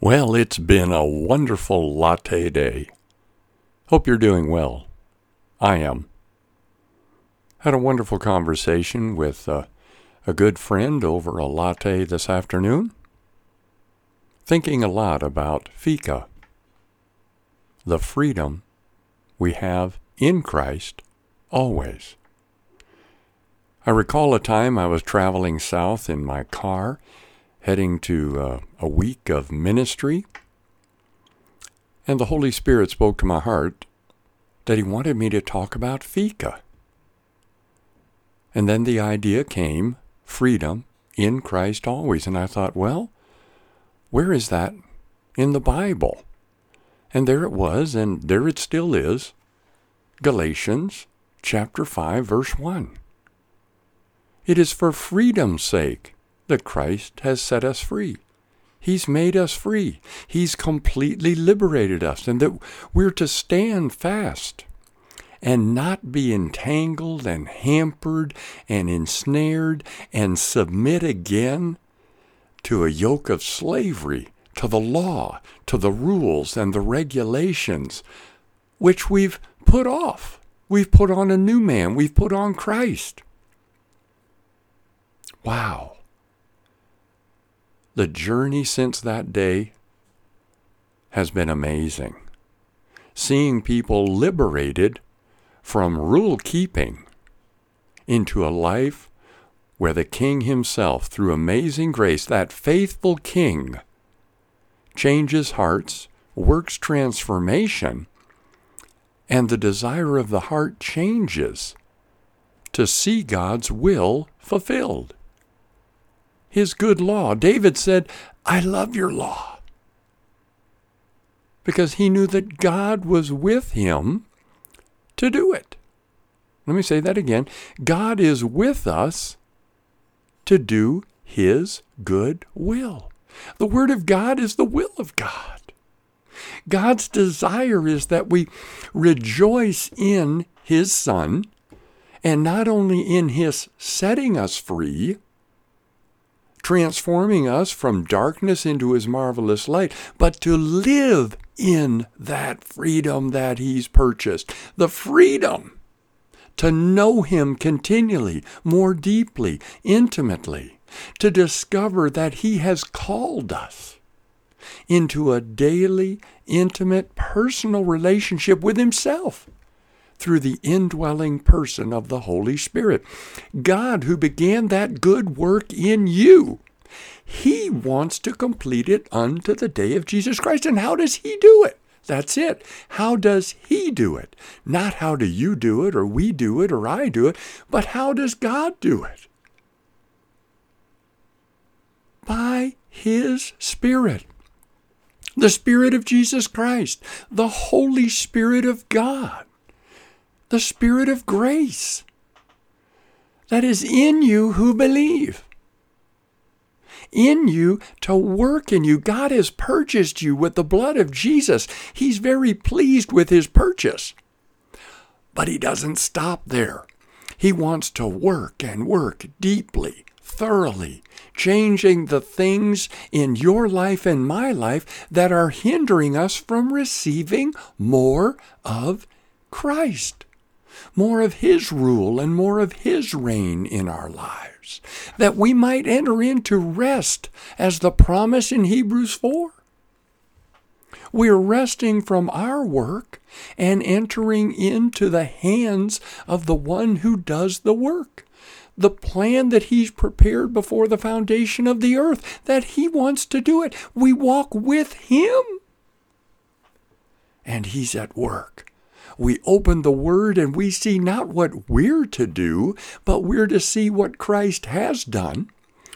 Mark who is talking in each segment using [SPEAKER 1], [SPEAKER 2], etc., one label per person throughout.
[SPEAKER 1] Well, it's been a wonderful latte day. Hope you're doing well. I am. Had a wonderful conversation with uh, a good friend over a latte this afternoon. Thinking a lot about fika, the freedom we have in Christ always. I recall a time I was traveling south in my car heading to uh, a week of ministry. And the Holy Spirit spoke to my heart that He wanted me to talk about fika. And then the idea came freedom in Christ always. And I thought, well, where is that in the Bible? And there it was, and there it still is Galatians chapter 5, verse 1. It is for freedom's sake that Christ has set us free. He's made us free. He's completely liberated us, and that we're to stand fast and not be entangled and hampered and ensnared and submit again to a yoke of slavery, to the law, to the rules and the regulations, which we've put off. We've put on a new man. We've put on Christ. Wow. The journey since that day has been amazing. Seeing people liberated from rule keeping into a life where the King Himself, through amazing grace, that faithful King, changes hearts, works transformation, and the desire of the heart changes to see God's will fulfilled his good law. David said, I love your law. Because he knew that God was with him to do it. Let me say that again. God is with us to do his good will. The Word of God is the will of God. God's desire is that we rejoice in His Son, and not only in His setting us free, transforming us from darkness into his marvelous light, but to live in that freedom that he's purchased. The freedom to know him continually, more deeply, intimately, to discover that he has called us into a daily, intimate, personal relationship with himself through the indwelling person of the Holy Spirit. God, who began that good work in you, He wants to complete it unto the day of Jesus Christ. And how does He do it? That's it. How does He do it? Not how do you do it, or we do it, or I do it, but how does God do it? By His Spirit. The Spirit of Jesus Christ, the Holy Spirit of God the Spirit of grace that is in you who believe. In you to work in you. God has purchased you with the blood of Jesus. He's very pleased with his purchase. But he doesn't stop there. He wants to work and work deeply, thoroughly, changing the things in your life and my life that are hindering us from receiving more of Christ more of His rule and more of His reign in our lives, that we might enter into rest as the promise in Hebrews 4. We're resting from our work and entering into the hands of the one who does the work. The plan that He's prepared before the foundation of the earth, that He wants to do it. We walk with Him. And He's at work we open the Word and we see not what we're to do, but we're to see what Christ has done,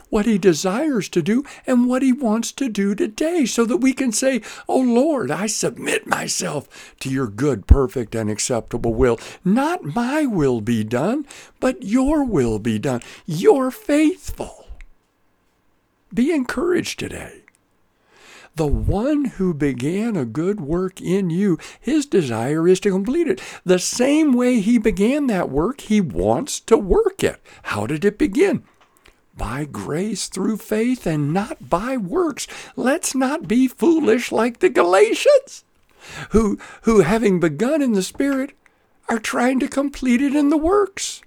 [SPEAKER 1] what He desires to do, and what He wants to do today, so that we can say, Oh Lord, I submit myself to your good, perfect, and acceptable will. Not my will be done, but your will be done. You're faithful. Be encouraged today. The one who began a good work in you, his desire is to complete it. The same way he began that work, he wants to work it. How did it begin? by grace through faith and not by works. Let's not be foolish like the Galatians, who, who having begun in the Spirit, are trying to complete it in the works.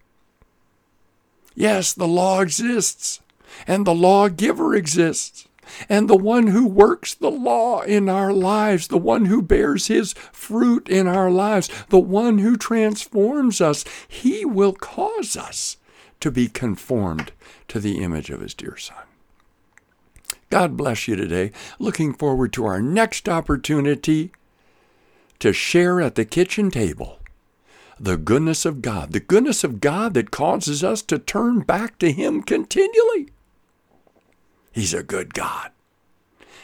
[SPEAKER 1] Yes, the law exists, and the lawgiver exists, and the one who works the law in our lives, the one who bears his fruit in our lives, the one who transforms us, he will cause us to be conformed to the image of his dear Son. God bless you today. Looking forward to our next opportunity to share at the kitchen table the goodness of God, the goodness of God that causes us to turn back to Him continually. He's a good God.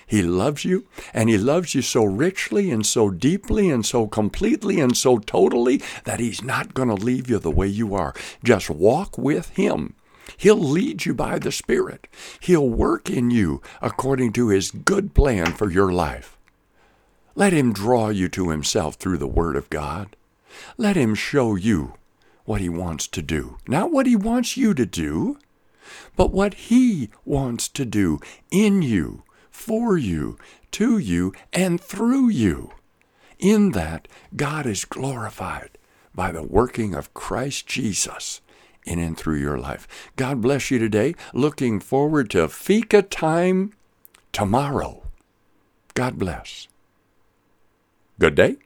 [SPEAKER 1] He loves you, and He loves you so richly and so deeply and so completely and so totally that He's not going to leave you the way you are. Just walk with Him. He'll lead you by the Spirit. He'll work in you according to His good plan for your life. Let Him draw you to Himself through the Word of God. Let Him show you what He wants to do. Not what He wants you to do, but what He wants to do in you, for you, to you, and through you. In that, God is glorified by the working of Christ Jesus in and through your life. God bless you today. Looking forward to Fika time tomorrow. God bless. Good day.